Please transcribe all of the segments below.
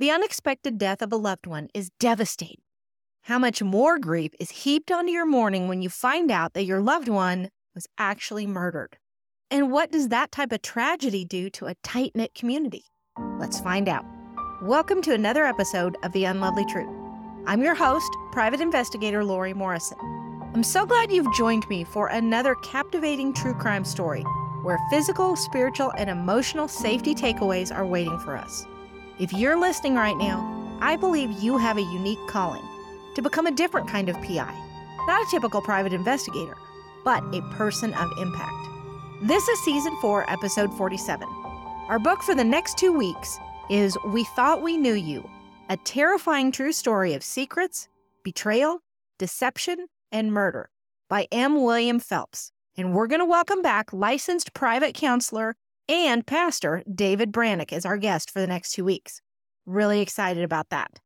The unexpected death of a loved one is devastating. How much more grief is heaped onto your mourning when you find out that your loved one was actually murdered? And what does that type of tragedy do to a tight knit community? Let's find out. Welcome to another episode of The Unlovely Truth. I'm your host, private investigator Lori Morrison. I'm so glad you've joined me for another captivating true crime story where physical, spiritual, and emotional safety takeaways are waiting for us. If you're listening right now, I believe you have a unique calling to become a different kind of PI. Not a typical private investigator, but a person of impact. This is season 4, episode 47. Our book for the next two weeks is We Thought We Knew You, a terrifying true story of secrets, betrayal, deception, and murder by M. William Phelps. And we're going to welcome back licensed private counselor and pastor David Brannock is our guest for the next two weeks. Really excited about that.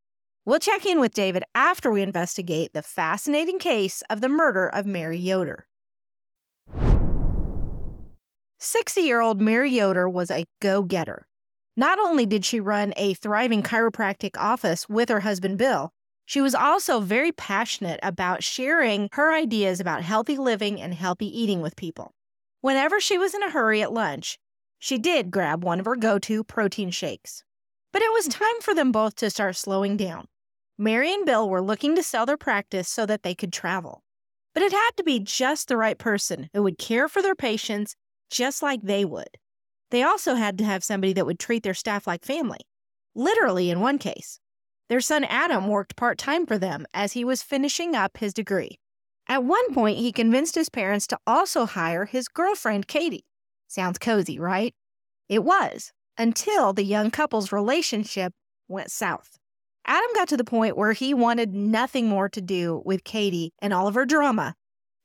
We'll check in with David after we investigate the fascinating case of the murder of Mary Yoder. 60 year old Mary Yoder was a go getter. Not only did she run a thriving chiropractic office with her husband Bill, she was also very passionate about sharing her ideas about healthy living and healthy eating with people. Whenever she was in a hurry at lunch, she did grab one of her go to protein shakes. But it was hmm. time for them both to start slowing down. Mary and Bill were looking to sell their practice so that they could travel. But it had to be just the right person who would care for their patients just like they would. They also had to have somebody that would treat their staff like family. Literally, in one case. Their son Adam worked part time for them as he was finishing up his degree. At one point, he convinced his parents to also hire his girlfriend, Katie. Sounds cozy, right? It was, until the young couple's relationship went south. Adam got to the point where he wanted nothing more to do with Katie and all of her drama,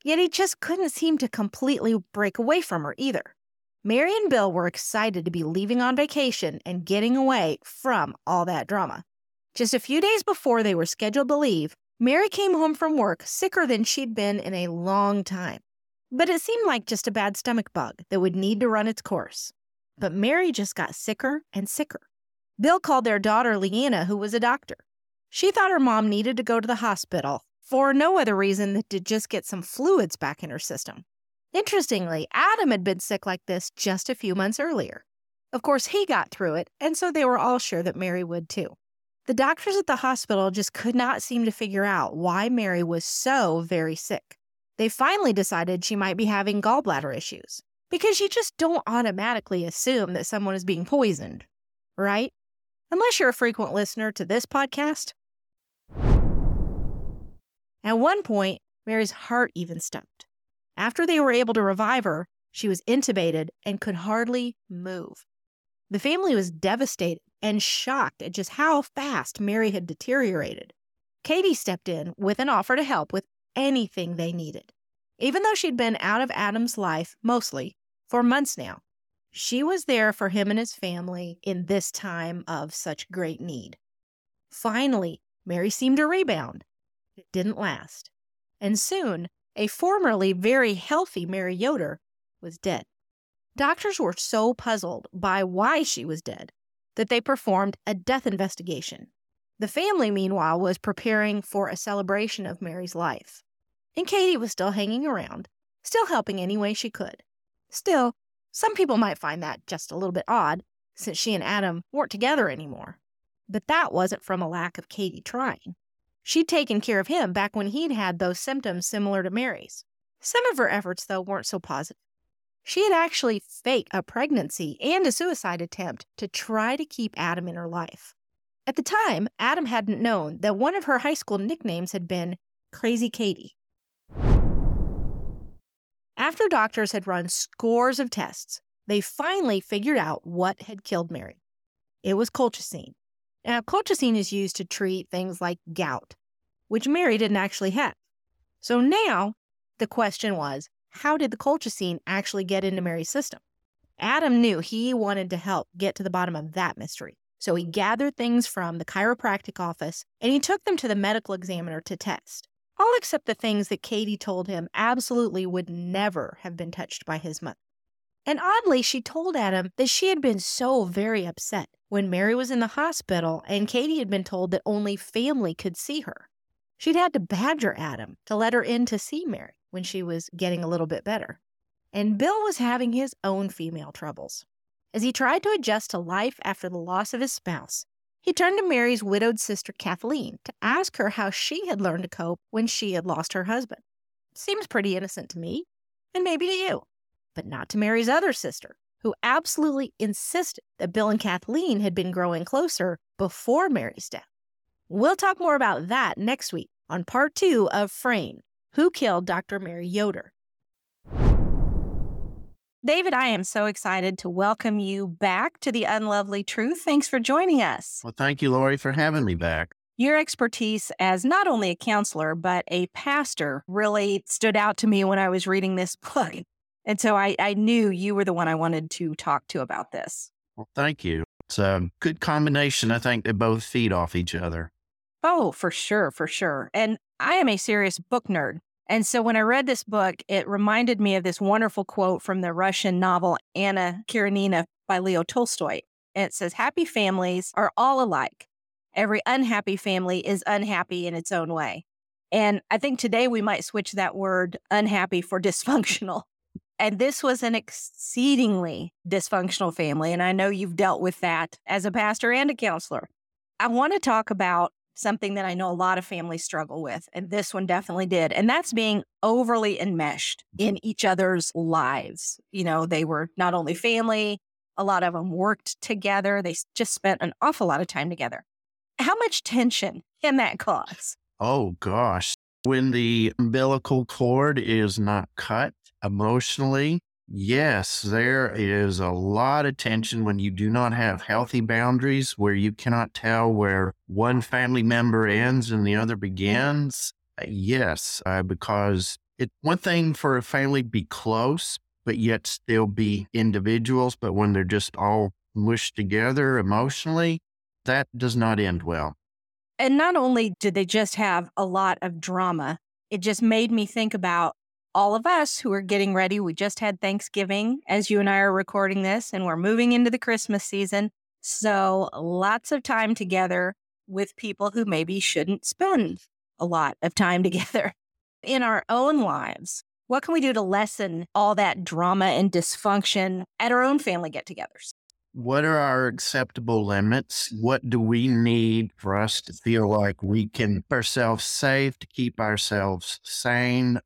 yet he just couldn't seem to completely break away from her either. Mary and Bill were excited to be leaving on vacation and getting away from all that drama. Just a few days before they were scheduled to leave, Mary came home from work sicker than she'd been in a long time. But it seemed like just a bad stomach bug that would need to run its course. But Mary just got sicker and sicker. Bill called their daughter Leanna, who was a doctor. She thought her mom needed to go to the hospital for no other reason than to just get some fluids back in her system. Interestingly, Adam had been sick like this just a few months earlier. Of course, he got through it, and so they were all sure that Mary would too. The doctors at the hospital just could not seem to figure out why Mary was so very sick. They finally decided she might be having gallbladder issues because you just don't automatically assume that someone is being poisoned, right? Unless you're a frequent listener to this podcast. At one point, Mary's heart even stopped. After they were able to revive her, she was intubated and could hardly move. The family was devastated and shocked at just how fast Mary had deteriorated. Katie stepped in with an offer to help with anything they needed. Even though she'd been out of Adam's life, mostly, for months now, she was there for him and his family in this time of such great need. Finally, Mary seemed to rebound. It didn't last. And soon, a formerly very healthy Mary Yoder was dead. Doctors were so puzzled by why she was dead that they performed a death investigation. The family, meanwhile, was preparing for a celebration of Mary's life. And Katie was still hanging around, still helping any way she could. Still, some people might find that just a little bit odd, since she and Adam weren't together anymore. But that wasn't from a lack of Katie trying. She'd taken care of him back when he'd had those symptoms similar to Mary's. Some of her efforts, though, weren't so positive. She had actually faked a pregnancy and a suicide attempt to try to keep Adam in her life. At the time, Adam hadn't known that one of her high school nicknames had been Crazy Katie. After doctors had run scores of tests, they finally figured out what had killed Mary. It was colchicine. Now, colchicine is used to treat things like gout, which Mary didn't actually have. So now the question was how did the colchicine actually get into Mary's system? Adam knew he wanted to help get to the bottom of that mystery. So he gathered things from the chiropractic office and he took them to the medical examiner to test, all except the things that Katie told him absolutely would never have been touched by his mother. And oddly, she told Adam that she had been so very upset when Mary was in the hospital and Katie had been told that only family could see her. She'd had to badger Adam to let her in to see Mary when she was getting a little bit better. And Bill was having his own female troubles. As he tried to adjust to life after the loss of his spouse, he turned to Mary's widowed sister Kathleen to ask her how she had learned to cope when she had lost her husband. Seems pretty innocent to me, and maybe to you, but not to Mary's other sister, who absolutely insisted that Bill and Kathleen had been growing closer before Mary's death. We'll talk more about that next week on part two of Framed Who Killed Dr. Mary Yoder? David, I am so excited to welcome you back to the Unlovely Truth. Thanks for joining us. Well, thank you, Lori, for having me back. Your expertise as not only a counselor, but a pastor really stood out to me when I was reading this book. And so I, I knew you were the one I wanted to talk to about this. Well, thank you. It's a good combination. I think they both feed off each other. Oh, for sure, for sure. And I am a serious book nerd. And so when I read this book, it reminded me of this wonderful quote from the Russian novel Anna Karenina by Leo Tolstoy. And it says, Happy families are all alike. Every unhappy family is unhappy in its own way. And I think today we might switch that word unhappy for dysfunctional. And this was an exceedingly dysfunctional family. And I know you've dealt with that as a pastor and a counselor. I want to talk about something that I know a lot of families struggle with, and this one definitely did. And that's being overly enmeshed in each other's lives. You know, they were not only family, a lot of them worked together, they just spent an awful lot of time together. How much tension can that cause? Oh, gosh. When the umbilical cord is not cut emotionally, Yes, there is a lot of tension when you do not have healthy boundaries where you cannot tell where one family member ends and the other begins. Uh, yes, uh, because it's one thing for a family to be close, but yet still be individuals. But when they're just all mushed together emotionally, that does not end well. And not only did they just have a lot of drama, it just made me think about all of us who are getting ready. We just had Thanksgiving as you and I are recording this, and we're moving into the Christmas season. So, lots of time together with people who maybe shouldn't spend a lot of time together in our own lives. What can we do to lessen all that drama and dysfunction at our own family get togethers? What are our acceptable limits? What do we need for us to feel like we can keep ourselves safe, to keep ourselves sane,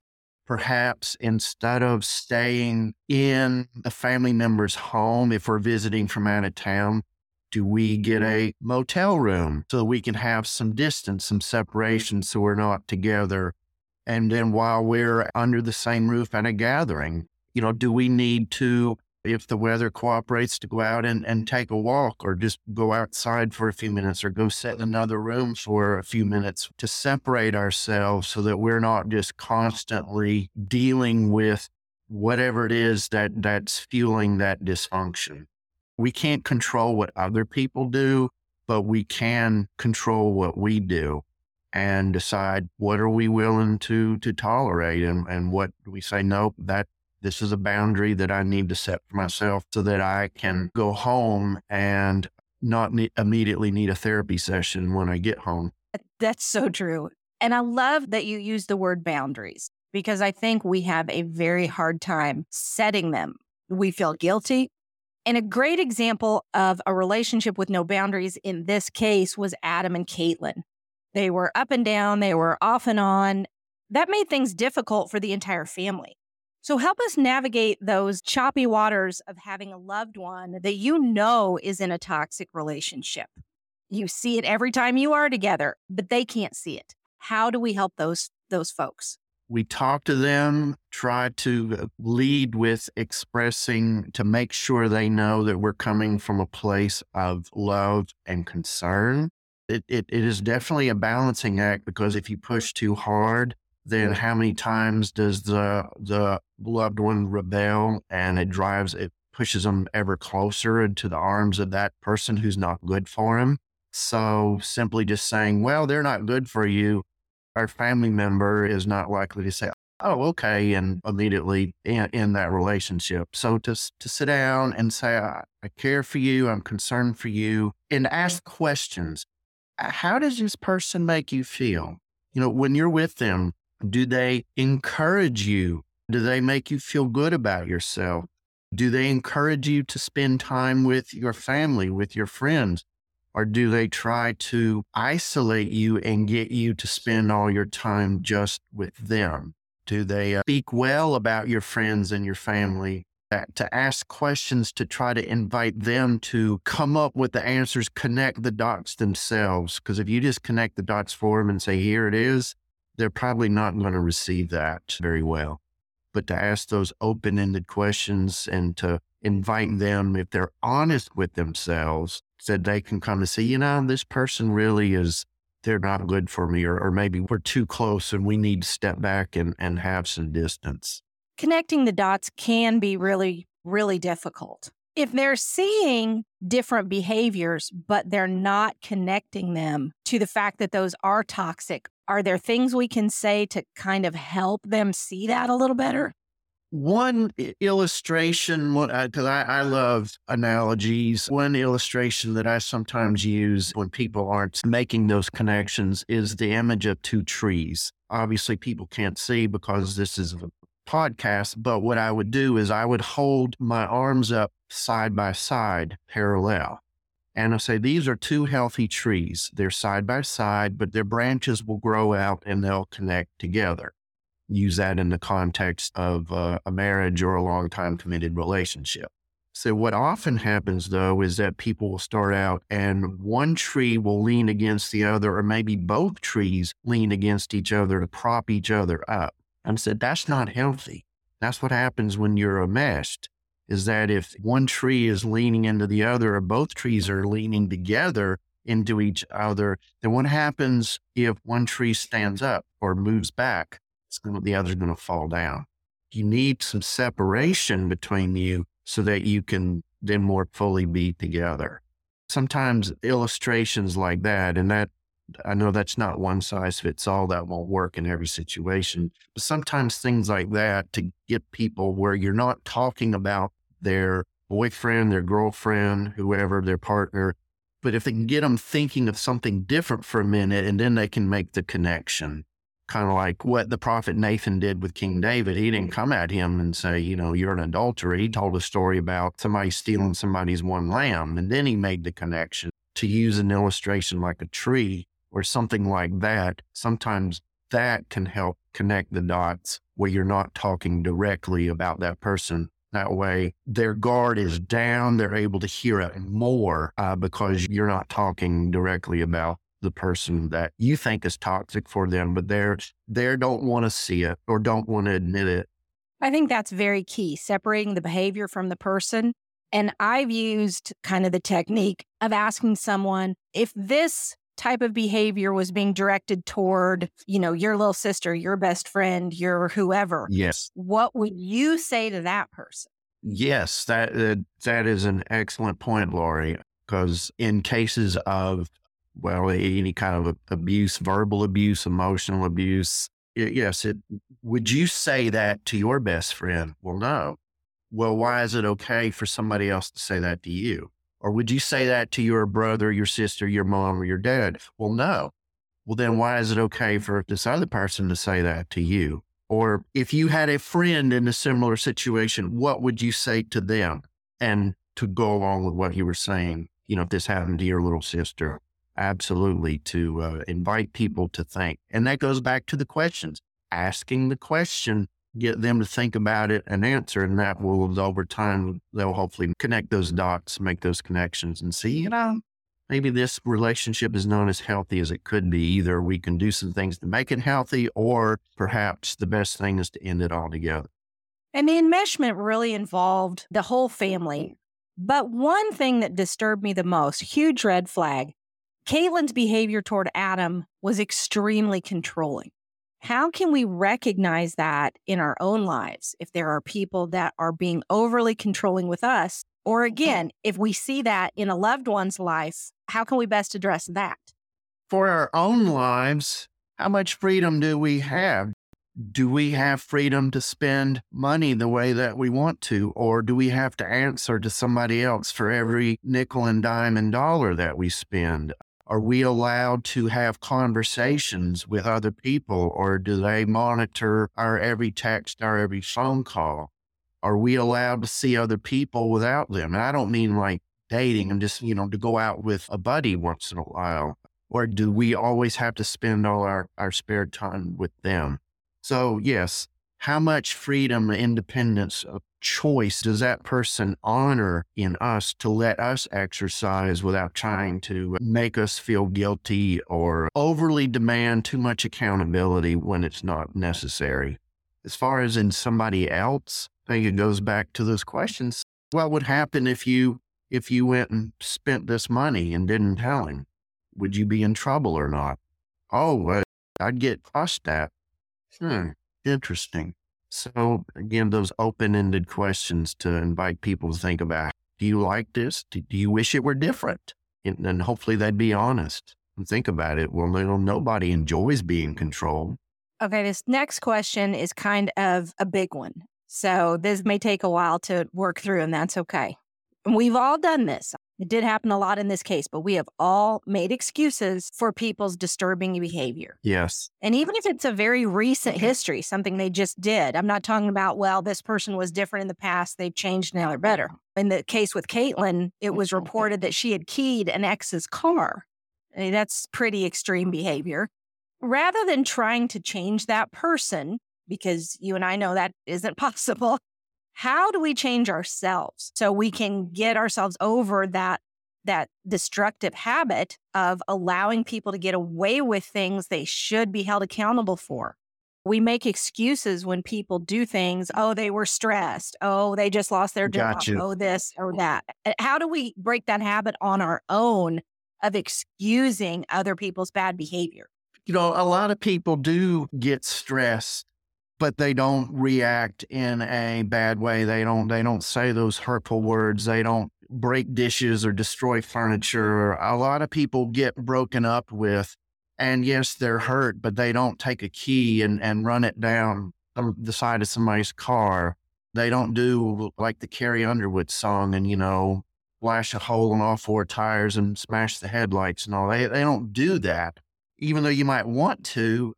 perhaps instead of staying in a family member's home if we're visiting from out of town, do we get mm-hmm. a motel room so we can have some distance, some separation so we're not together? And then while we're under the same roof at a gathering, you know, do we need to if the weather cooperates to go out and, and take a walk or just go outside for a few minutes or go sit in another room for a few minutes to separate ourselves so that we're not just constantly dealing with whatever it is that that's fueling that dysfunction. We can't control what other people do, but we can control what we do and decide what are we willing to to tolerate and, and what we say nope that this is a boundary that I need to set for myself so that I can go home and not ne- immediately need a therapy session when I get home. That's so true. And I love that you use the word boundaries because I think we have a very hard time setting them. We feel guilty. And a great example of a relationship with no boundaries in this case was Adam and Kaitlyn. They were up and down, they were off and on. That made things difficult for the entire family. So help us navigate those choppy waters of having a loved one that you know is in a toxic relationship. You see it every time you are together, but they can't see it. How do we help those those folks? We talk to them, try to uh, lead with expressing to make sure they know that we're coming from a place of love and concern. It, it, it is definitely a balancing act because if you push too hard, then how many times does the the loved one rebel and it drives it pushes them ever closer into the arms of that person who's not good for him so simply just saying well they're not good for you our family member is not likely to say oh, okay, and immediately in, in that relationship. So to, to sit down and say, I, I care for you, I'm concerned for you, and ask questions. How does this person make you feel? You know, when you're with them, do they encourage you? Do they make you feel good about yourself? Do they encourage you to spend time with your family, with your friends? Or do they try to isolate you and get you to spend all your time just with them? Do they uh, speak well about your friends and your family? to ask questions to try to invite them to come up with the answers, connect the dots themselves. Because if you just connect the dots for them and say, here it is, they're probably not going to receive that very well. But to ask those open ended questions and to invite them, if they're honest with themselves, that they can come and see, you know, this person really is, they're not good for me, or, or maybe we're too close and we need to step back and, and have some distance. Connecting the dots can be really, really difficult. If they're seeing different behaviors, but they're not connecting them to the fact that those are toxic, are there things we can say to kind of help them see that a little better? One illustration, because I, I, love analogies, one illustration that I sometimes use when people aren't making those connections is the image of two trees. Obviously, people can't see because this is a podcast, but what I would do is I would hold my arms up side by side, parallel. And I say, these are two healthy trees. They're side by side, but their branches will grow out and they'll connect together use that in the context of uh, a marriage or a long time committed relationship. So, what often happens though is that people will start out and one tree will lean against the other, or maybe both trees lean against each other to prop each other up. And said, that's not healthy. That's what happens when you're enmeshed, is that if one tree is leaning into the other, or both trees are leaning together into each other, then what happens if one tree stands up or moves back? to, the other's going to fall down. You need some separation between you so that you can then more fully be together. Sometimes illustrations like that, and that I know that's not one size fits all, that won't work in every situation. But sometimes things like that to get people where you're not talking about their boyfriend, their girlfriend, whoever, their partner, but if they can get them thinking of something different for a minute and then they can make the connection kind of like what the prophet Nathan did with King David. He didn't come at him and say, you know, you're an adulterer. He told a story about somebody stealing somebody's one lamb. And then he made the connection to use an illustration like a tree or something like that. Sometimes that can help connect the dots where you're not talking directly about that person. That way, their guard is down. They're able to hear it more uh, because you're not talking directly about the person that you think is toxic for them, but they're they don't want to see it or don't want to admit it. I think that's very key, separating the behavior from the person. And I've used kind of the technique of asking someone if this type of behavior was being directed toward, you know, your little sister, your best friend, your whoever. Yes. What would you say to that person? Yes, that uh, that is an excellent point, Lori. Because in cases of well, any kind of abuse, verbal abuse, emotional abuse. Yes. It, would you say that to your best friend? Well, no. Well, why is it okay for somebody else to say that to you? Or would you say that to your brother, your sister, your mom, or your dad? Well, no. Well, then why is it okay for this other person to say that to you? Or if you had a friend in a similar situation, what would you say to them? And to go along with what you were saying, you know, if this happened to your little sister, Absolutely, to uh, invite people to think. And that goes back to the questions. Asking the question, get them to think about it and answer. And that will, over time, they'll hopefully connect those dots, make those connections, and see, you know, maybe this relationship is not as healthy as it could be. Either we can do some things to make it healthy, or perhaps the best thing is to end it altogether. And the enmeshment really involved the whole family. But one thing that disturbed me the most, huge red flag, Kaitlyn's behavior toward Adam was extremely controlling. How can we recognize that in our own lives if there are people that are being overly controlling with us? Or mm-hmm. again, if we see that in a loved one's life, how can we best address that? For our own lives, how much freedom do we have? do we have freedom to spend money the way that we want to? Or do we have to answer to somebody else for every nickel and dime and dollar that we spend? Are we allowed to have conversations with other people, or do they monitor our every text, our every phone call? Are we allowed to see other people without them? And I don't mean like dating and just, you know, to go out with a buddy once in a while. Or do we always have to spend all our, our spare time with them? So, yes, how much freedom, independence of choice does that person honor in us to let us exercise without trying to make us feel guilty or overly demand too much accountability when it's not necessary? As far as in somebody else, I think it goes back to those questions. What would happen if you if you went and spent this money and didn't tell him? Would you be in trouble or not? Oh, uh, I'd get fussed at. Hmm, interesting. So again, those open-ended questions to invite people to think about. Do you like this? Do, you wish it were different? And, and hopefully they'd be honest and think about it. Well, nobody enjoys being controlled. Okay, this next question is kind of a big one. So this may take a while to work through, and that's okay. We've all done this. It did happen a lot in this case, but we have all made excuses for people's disturbing behavior. Yes. And even if it's a very recent history, something they just did, I'm not talking about, well, this person was different in the past, they've changed, now they're better. Mm-hmm. In the case with Kaitlyn, it was mm-hmm. reported that she had keyed an ex's car. I mean, that's pretty extreme behavior. Rather than trying to change that person, because you and I know that isn't possible, how do we change ourselves so we can get ourselves over that that destructive habit of allowing people to get away with things they should be held accountable for? We make excuses when people do things oh they were stressed. Oh they just lost their job. Gotcha. oh this or that. How do we break that habit on our own of excusing other people's bad behavior? You know, a lot of people do get stressed, but they don't react in a bad way. They don't they don't say those hurtful words. They don't break dishes or destroy furniture. A lot of people get broken up with and yes, they're hurt, but they don't take a key and, and run it down the side of somebody's car. They don't do like the Carrie Underwood song and, you know, flash a hole in all four tires and smash the headlights and all. They, they don't do that even though you might want to,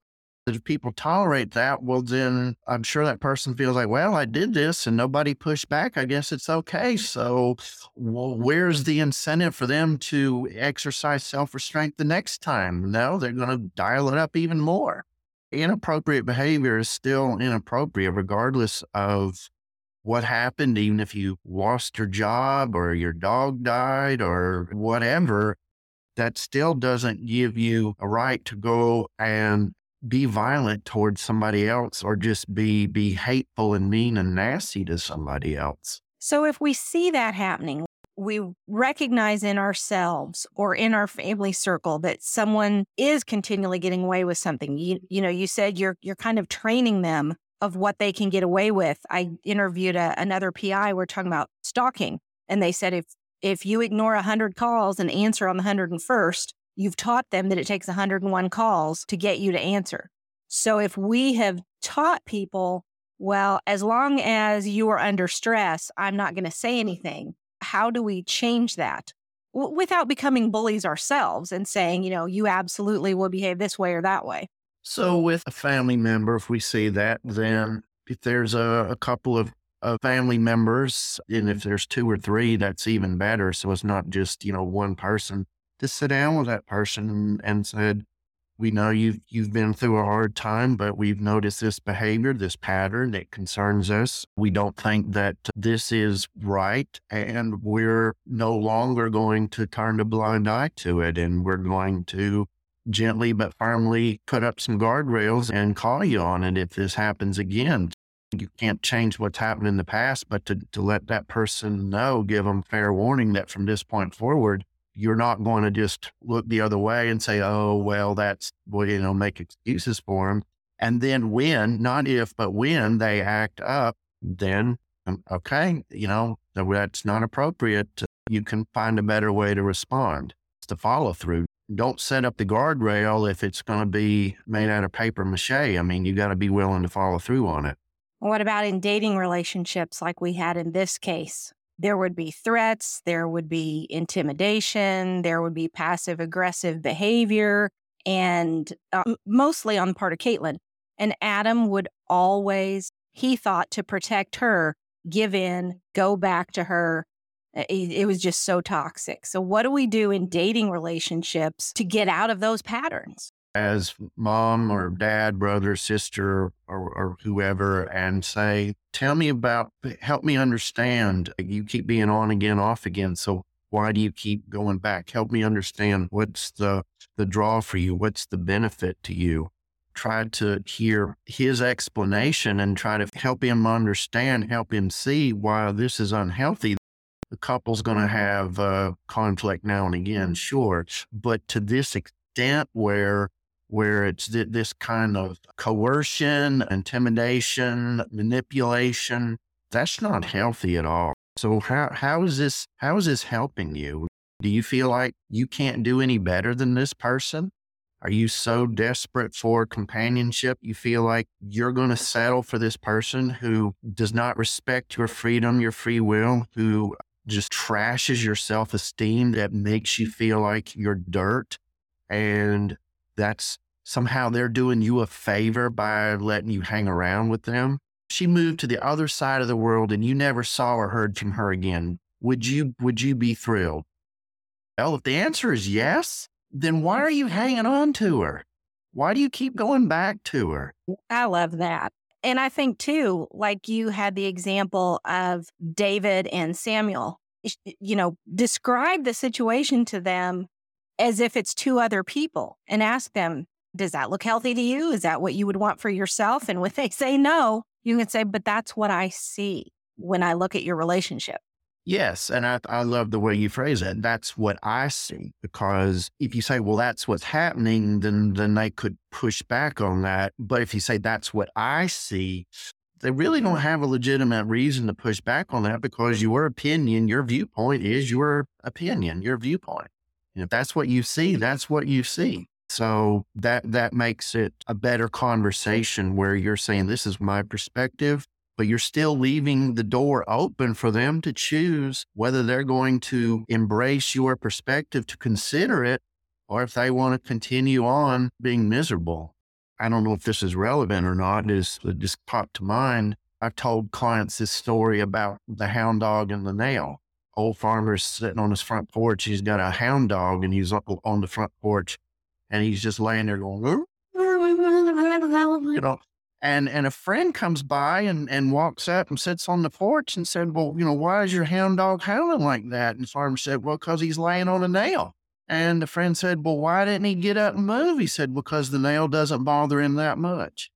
if people tolerate that, well, then I'm sure that person feels like, well, I did this and nobody pushed back. I guess it's okay. Mm-hmm. So, well, where's the incentive for them to exercise self restraint the next time? No, they're going to dial it up even more. Inappropriate behavior is still inappropriate, regardless of what happened, even if you lost your job or your dog died or whatever that still doesn't give you a right to go and be violent towards somebody else or just be be hateful and mean and nasty to somebody else. So if we see that happening, we recognize in ourselves or in our family circle that someone is continually getting away with something. You, you know, you said you're you're kind of training them of what they can get away with. I interviewed a, another PI. We're talking about stalking, and they said if if you ignore 100 calls and answer on the 101st, you've taught them that it takes 101 calls to get you to answer. So if we have taught people, well, as long as you are under stress, I'm not going to say anything. How do we change that w- without becoming bullies ourselves and saying, you know, you absolutely will behave this way or that way? So, with a family member, if we see that, then if there's a, a couple of of family members, and if there's two or three, that's even better. So it's not just you know one person. To sit down with that person and, and said, "We know you've you've been through a hard time, but we've noticed this behavior, this pattern that concerns us. We don't think that this is right, and we're no longer going to turn a blind eye to it, and we're going to." Gently but firmly put up some guardrails and call you on it if this happens again you can't change what's happened in the past, but to, to let that person know, give them fair warning that from this point forward, you're not going to just look the other way and say, oh, well, that's, well, you know, make excuses for them. And then when, not if, but when they act up, then, um, okay, you know, that's not appropriate. You can find a better way to respond. It's the follow through. don't set up the guardrail if it's going to be made out of paper mache. I mean, you got to be willing to follow through on it. What about in dating relationships like we had in this case? There would be threats, there would be intimidation, there would be passive aggressive behavior, and uh, mostly on the part of Kaitlyn. And Adam would always, he thought to protect her, give in, go back to her, it, was just so toxic. So, what do we do in dating relationships to get out of those patterns? As mom or dad, brother, sister, or, or whoever, and say, Tell me about, help me understand. You keep being on again, off again. So, why do you keep going back? Help me understand what's the, the draw for you? What's the benefit to you? Try to hear his explanation and try to help him understand, help him see why this is unhealthy the couple's going to have conflict now and again, sure, but to this extent where where it's th- this kind of coercion, intimidation, manipulation, that's not healthy at all. So how how is this how is this helping you? Do you feel like you can't do any better than this person? Are you so desperate for companionship you feel like you're going to settle for this person who does not respect your freedom, your free will, who just trashes your self esteem, that makes you feel like you're dirt. And that's somehow they're doing you a favor by letting you hang around with them. She moved to the other side of the world and you never saw or heard from her again. Would you would you be thrilled? Well, if the answer is yes, then why are you hanging on to her? Why do you keep going back to her? I love that. And I think too, like you had the example of David and Samuel, you know, describe the situation to them as if it's two other people and ask them, does that look healthy to you? Is that what you would want for yourself? And when they say no, you can say, but that's what I see when I look at your relationship. Yes. And I, I love the way you phrase it. That's what I see. Because if you say, well, that's what's happening, then, then they could push back on that. But if you say, that's what I see, they really don't mm-hmm. have a legitimate reason to push back on that because your opinion, your viewpoint is your opinion, your viewpoint. If that's what you see, that's what you see. So that that makes it a better conversation where you're saying this is my perspective but you're still leaving the door open for them to choose whether they're going to embrace your perspective to consider it or if they want to continue on being miserable. I don't know if this is relevant or not. It, is, it just popped to mind. I've told clients this story about the hound dog and the nail. Old farmer's sitting on his front porch. He's got a hound dog and he's up on the front porch and he's just laying there going, you know, and and a friend comes by and, and walks up and sits on the porch and said, Well, you know, why is your hound dog howling like that? And the farmer said, Well, because he's laying on a nail. And the friend said, Well, why didn't he get up and move? He said, Because the nail doesn't bother him that much.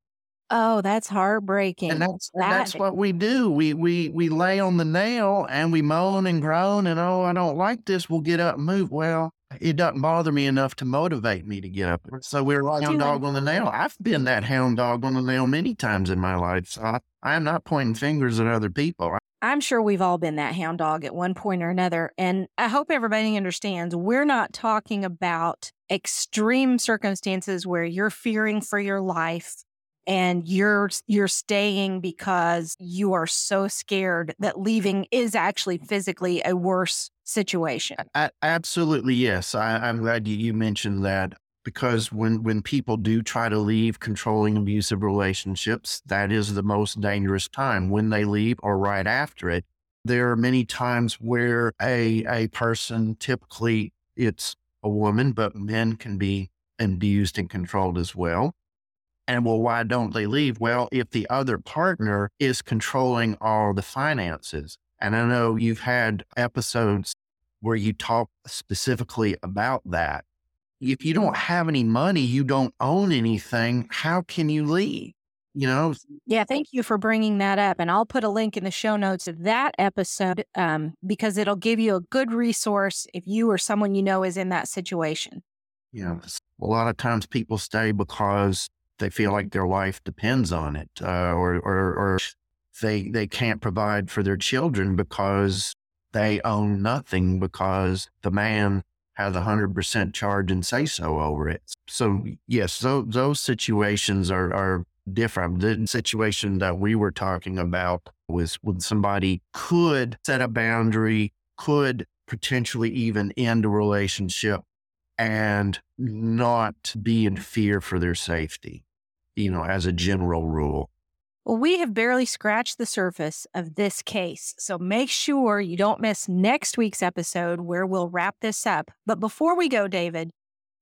Oh, that's heartbreaking. And that's that... that's what we do. We we we lay on the nail and we moan and groan and oh, I don't like this. We'll get up and move. Well, it doesn't bother me enough to motivate me to get up. So we're hound dog on the nail. I've been that hound dog on the nail many times in my life. So I, I am not pointing fingers at other people. I'm sure we've all been that hound dog at one point or another. And I hope everybody understands we're not talking about extreme circumstances where you're fearing for your life and you're you're staying because you are so scared that leaving is actually physically a worse situation. I, absolutely, yes. I, am glad you, you mentioned that because when when people do try to leave controlling abusive relationships, that is the most dangerous time when they leave or right after it. There are many times where a a person, typically it's a woman, but men can be abused and controlled as well and well, why don't they leave? Well, if the other partner is controlling all the finances. And I know you've had episodes where you talk specifically about that. If you don't have any money, you don't own anything, how can you leave? You know? Yeah, thank you for bringing that up. And I'll put a link in the show notes of that episode um, because it'll give you a good resource if you or someone you know is in that situation. Yeah. A lot of times people stay because they feel like their life depends on it, uh, or, or, or they they can't provide for their children because they own nothing because the man have a 100% charge and say so over it. So, yes, those, those situations are, are different. The situation that we were talking about was when somebody could set a boundary, could potentially even end a relationship and not be in fear for their safety, you know, as a general rule. Well, we have barely scratched the surface of this case, so make sure you don't miss next week's episode where we'll wrap this up. But before we go, David,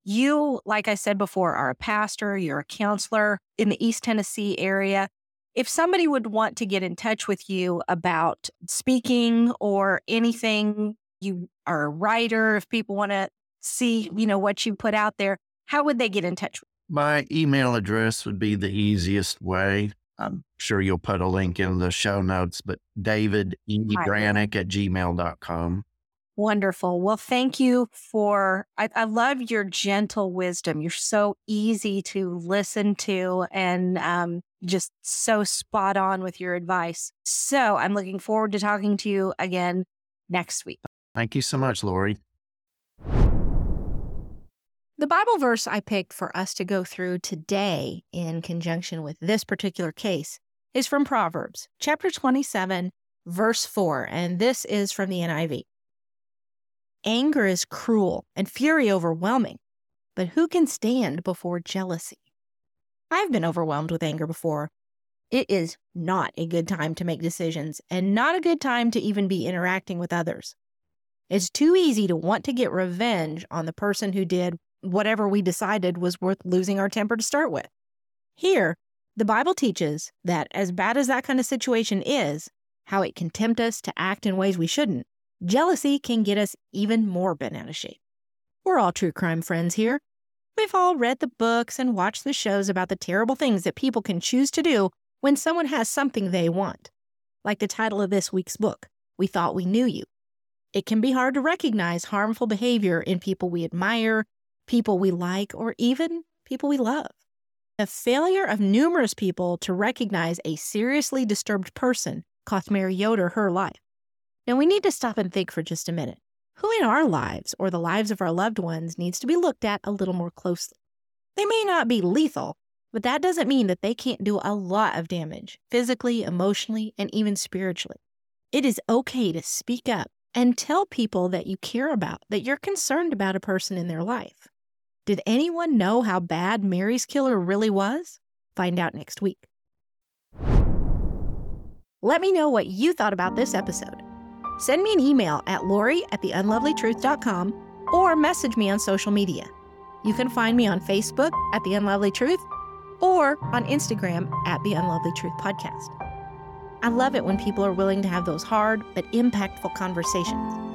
you, like I said before, are a pastor, you're a counselor in the East Tennessee area. If somebody would want to get in touch with you about speaking or anything, you are a writer, if people want to see, you know, what you put out there, how would they get in touch? My email address would be the easiest way. I'm sure you'll put a link in the show notes, but David E. Brannock at gmail.com. Wonderful. Well, thank you for, I, I, love your gentle wisdom. You're so easy to listen to and um, just so spot on with your advice. So I'm looking forward to talking to you again next week. Thank you so much, Lori. The Bible verse I picked for us to go through today in conjunction with this particular case is from Proverbs chapter 27, verse 4, and this is from the NIV. Anger is cruel and fury overwhelming, but who can stand before jealousy? I've been overwhelmed with anger before. It is not a good time to make decisions and not a good time to even be interacting with others. It's too easy to want to get revenge on the person who did whatever we decided was worth losing our temper to start with. Here, the Bible teaches that as bad as that kind of situation is, how it can tempt us to act in ways we shouldn't, jealousy can get us even more bent out of shape. We're all true crime friends here. We've all read the books and watched the shows about the terrible things that people can choose to do when someone has something they want. Like the title of this week's book, We Thought We Knew You. It can be hard to recognize harmful behavior in people we admire people we like, or even people we love. The failure of numerous people to recognize a seriously disturbed person cost Mary Yoder her life. Now we need to stop and think for just a minute. Who in our lives or the lives of our loved ones needs to be looked at a little more closely? They may not be lethal, but that doesn't mean that they can't do a lot of damage, physically, emotionally, and even spiritually. It is okay to speak up and tell people that you care about, that you're concerned about a person in their life. Did anyone know how bad Mary's killer really was? Find out next week. Let me know what you thought about this episode. Send me an email at lori at theunlovelytruth.com or message me on social media. You can find me on Facebook at The Unlovely Truth or on Instagram at The Unlovely Truth Podcast. I love it when people are willing to have those hard but impactful conversations.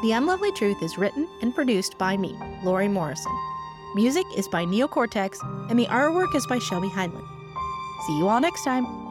The Unlovely Truth is written and produced by me, Lori Morrison. Music is by Neocortex, and the artwork is by Shelby Heinlein. See you all next time.